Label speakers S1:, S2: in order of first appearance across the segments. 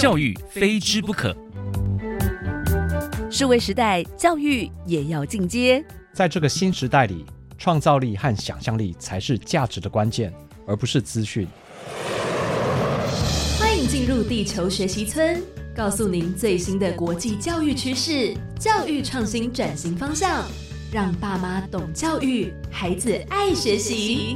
S1: 教育非之不可。
S2: 数位时代，教育也要进阶。
S3: 在这个新时代里，创造力和想象力才是价值的关键，而不是资讯。
S2: 欢迎进入地球学习村，告诉您最新的国际教育趋势、教育创新转型方向，让爸妈懂教育，孩子爱学习。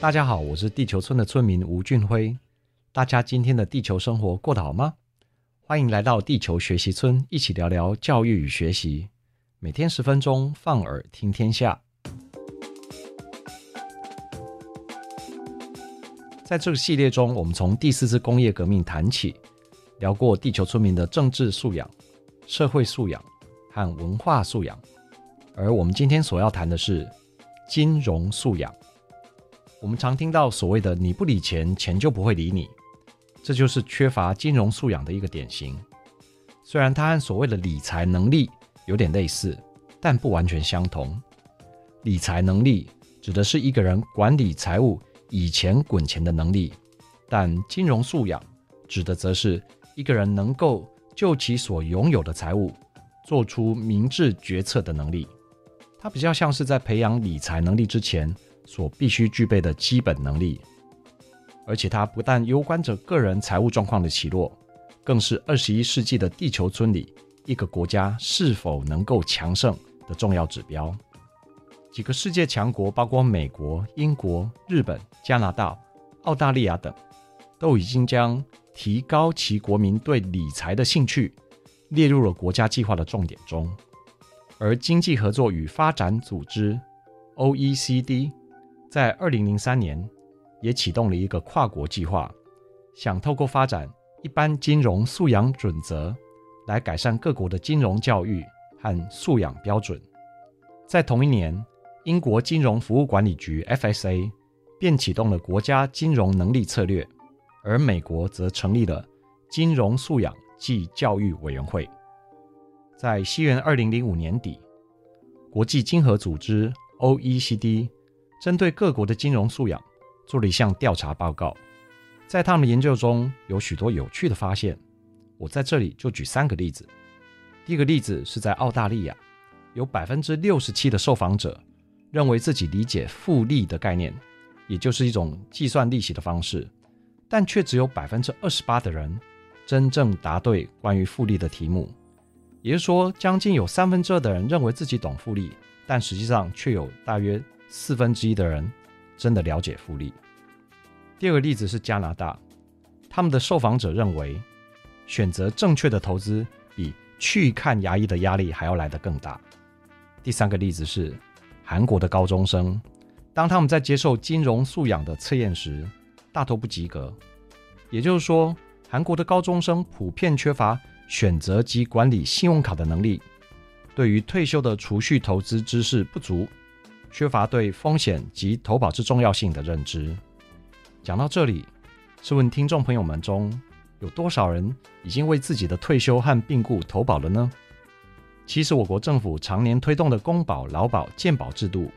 S3: 大家好，我是地球村的村民吴俊辉。大家今天的地球生活过得好吗？欢迎来到地球学习村，一起聊聊教育与学习。每天十分钟，放耳听天下。在这个系列中，我们从第四次工业革命谈起，聊过地球村民的政治素养、社会素养和文化素养。而我们今天所要谈的是金融素养。我们常听到所谓的“你不理钱，钱就不会理你”，这就是缺乏金融素养的一个典型。虽然它和所谓的理财能力有点类似，但不完全相同。理财能力指的是一个人管理财务、以钱滚钱的能力，但金融素养指的则是一个人能够就其所拥有的财务做出明智决策的能力。它比较像是在培养理财能力之前，所必须具备的基本能力，而且它不但攸关着个人财务状况的起落，更是二十一世纪的地球村里一个国家是否能够强盛的重要指标。几个世界强国，包括美国、英国、日本、加拿大、澳大利亚等，都已经将提高其国民对理财的兴趣列入了国家计划的重点中，而经济合作与发展组织 （OECD）。在二零零三年，也启动了一个跨国计划，想透过发展一般金融素养准则，来改善各国的金融教育和素养标准。在同一年，英国金融服务管理局 （FSA） 便启动了国家金融能力策略，而美国则成立了金融素养暨教育委员会。在西元二零零五年底，国际经合组织 （OECD）。针对各国的金融素养做了一项调查报告，在他们的研究中有许多有趣的发现。我在这里就举三个例子。第一个例子是在澳大利亚，有百分之六十七的受访者认为自己理解复利的概念，也就是一种计算利息的方式，但却只有百分之二十八的人真正答对关于复利的题目。也就是说，将近有三分之二的人认为自己懂复利，但实际上却有大约。四分之一的人真的了解复利。第二个例子是加拿大，他们的受访者认为，选择正确的投资比去看牙医的压力还要来得更大。第三个例子是韩国的高中生，当他们在接受金融素养的测验时，大都不及格。也就是说，韩国的高中生普遍缺乏选择及管理信用卡的能力，对于退休的储蓄投资知识不足。缺乏对风险及投保之重要性的认知。讲到这里，试问听众朋友们中有多少人已经为自己的退休和病故投保了呢？其实，我国政府常年推动的公保、劳保、健保制度，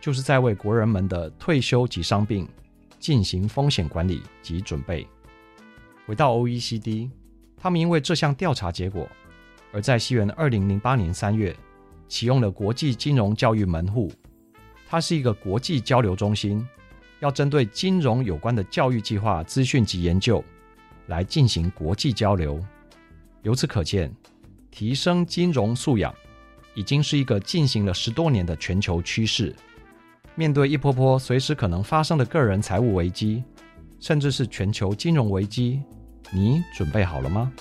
S3: 就是在为国人们的退休及伤病进行风险管理及准备。回到 OECD，他们因为这项调查结果，而在西元二零零八年三月启用了国际金融教育门户。它是一个国际交流中心，要针对金融有关的教育计划、资讯及研究来进行国际交流。由此可见，提升金融素养已经是一个进行了十多年的全球趋势。面对一波波随时可能发生的个人财务危机，甚至是全球金融危机，你准备好了吗？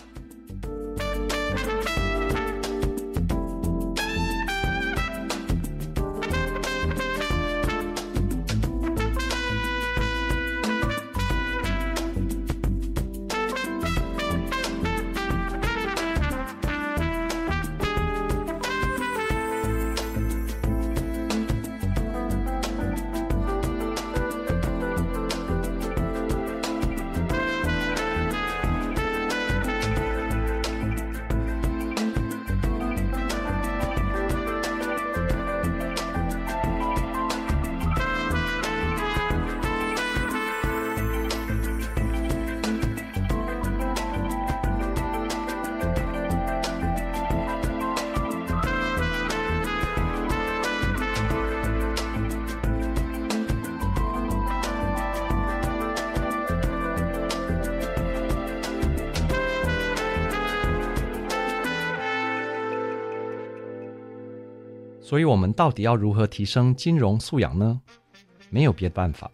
S3: 所以，我们到底要如何提升金融素养呢？没有别的办法，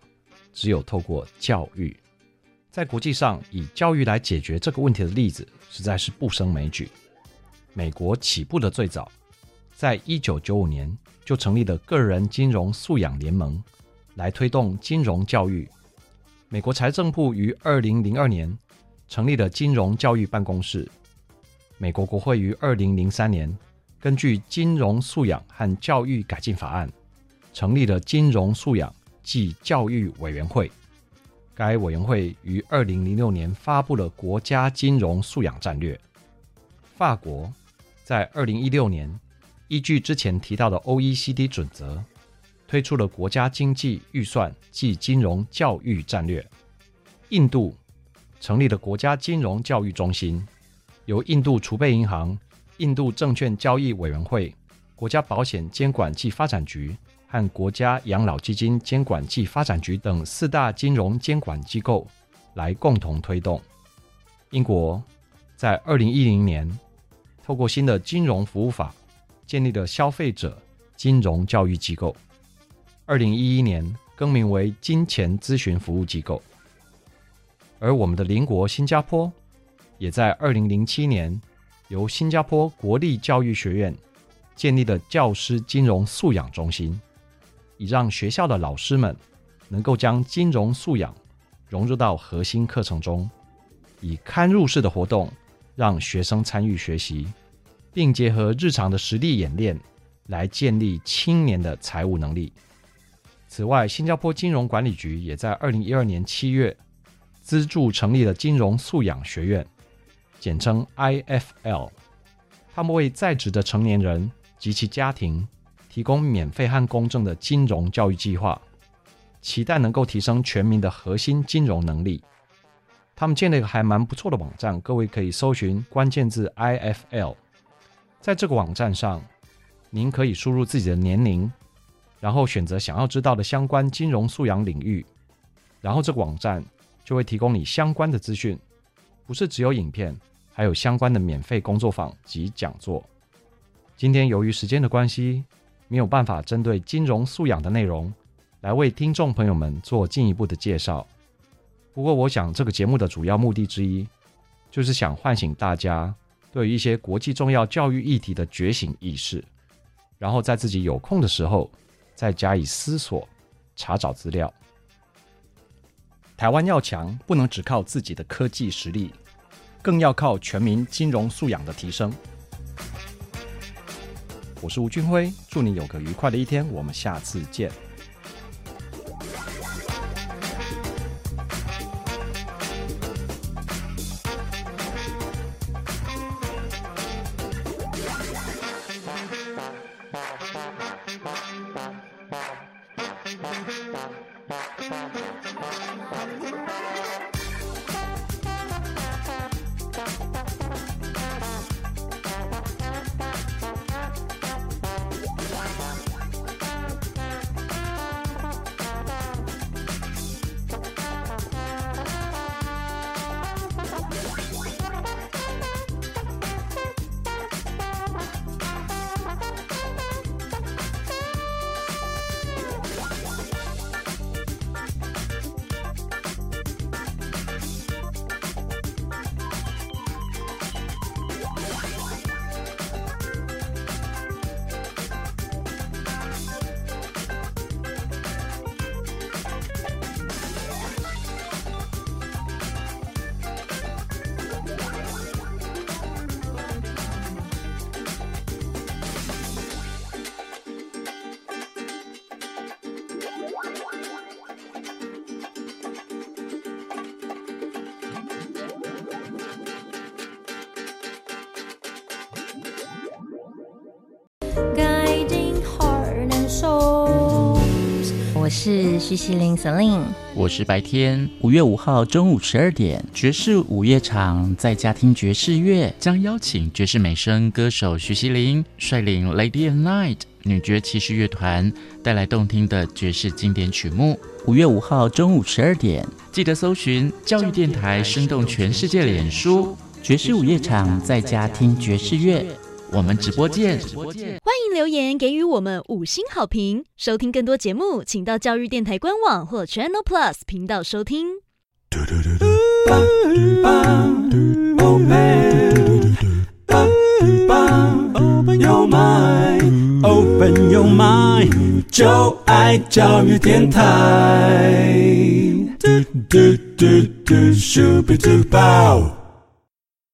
S3: 只有透过教育。在国际上，以教育来解决这个问题的例子实在是不胜枚举。美国起步的最早，在一九九五年就成立了个人金融素养联盟，来推动金融教育。美国财政部于二零零二年成立了金融教育办公室。美国国会于二零零三年根据《金融素养和教育改进法案》成立了金融素养暨教育委员会。该委员会于二零零六年发布了国家金融素养战略。法国在二零一六年依据之前提到的 OECD 准则，推出了国家经济预算暨金融教育战略。印度成立了国家金融教育中心，由印度储备银行、印度证券交易委员会、国家保险监管暨发展局。和国家养老基金监管暨发展局等四大金融监管机构来共同推动。英国在二零一零年透过新的金融服务法，建立了消费者金融教育机构。二零一一年更名为金钱咨询服务机构。而我们的邻国新加坡，也在二零零七年由新加坡国立教育学院建立的教师金融素养中心。以让学校的老师们能够将金融素养融入到核心课程中，以嵌入式的活动让学生参与学习，并结合日常的实地演练来建立青年的财务能力。此外，新加坡金融管理局也在二零一二年七月资助成立了金融素养学院，简称 IFL。他们为在职的成年人及其家庭。提供免费和公正的金融教育计划，期待能够提升全民的核心金融能力。他们建了一个还蛮不错的网站，各位可以搜寻关键字 IFL。在这个网站上，您可以输入自己的年龄，然后选择想要知道的相关金融素养领域，然后这个网站就会提供你相关的资讯。不是只有影片，还有相关的免费工作坊及讲座。今天由于时间的关系，没有办法针对金融素养的内容来为听众朋友们做进一步的介绍。不过，我想这个节目的主要目的之一，就是想唤醒大家对于一些国际重要教育议题的觉醒意识，然后在自己有空的时候再加以思索、查找资料。台湾要强，不能只靠自己的科技实力，更要靠全民金融素养的提升。我是吴俊辉，祝你有个愉快的一天，我们下次
S4: 见。是徐熙玲 Celine，
S1: 我是白天。五月五号中午十二点，爵士午夜场在家听爵士乐，将邀请爵士美声歌手徐熙玲率领 Lady and Knight 女爵骑士乐团带来动听的爵士经典曲目。五月五号中午十二点，记得搜寻教育电台，生动全世界脸书爵士午夜场在家听爵士乐。我们直播见。
S5: 欢迎留言给予我们五星好评。收听更多节目，请到教育电台官网或 Channel Plus 频道收听。
S6: Open your mind, open your mind，就爱教育电台。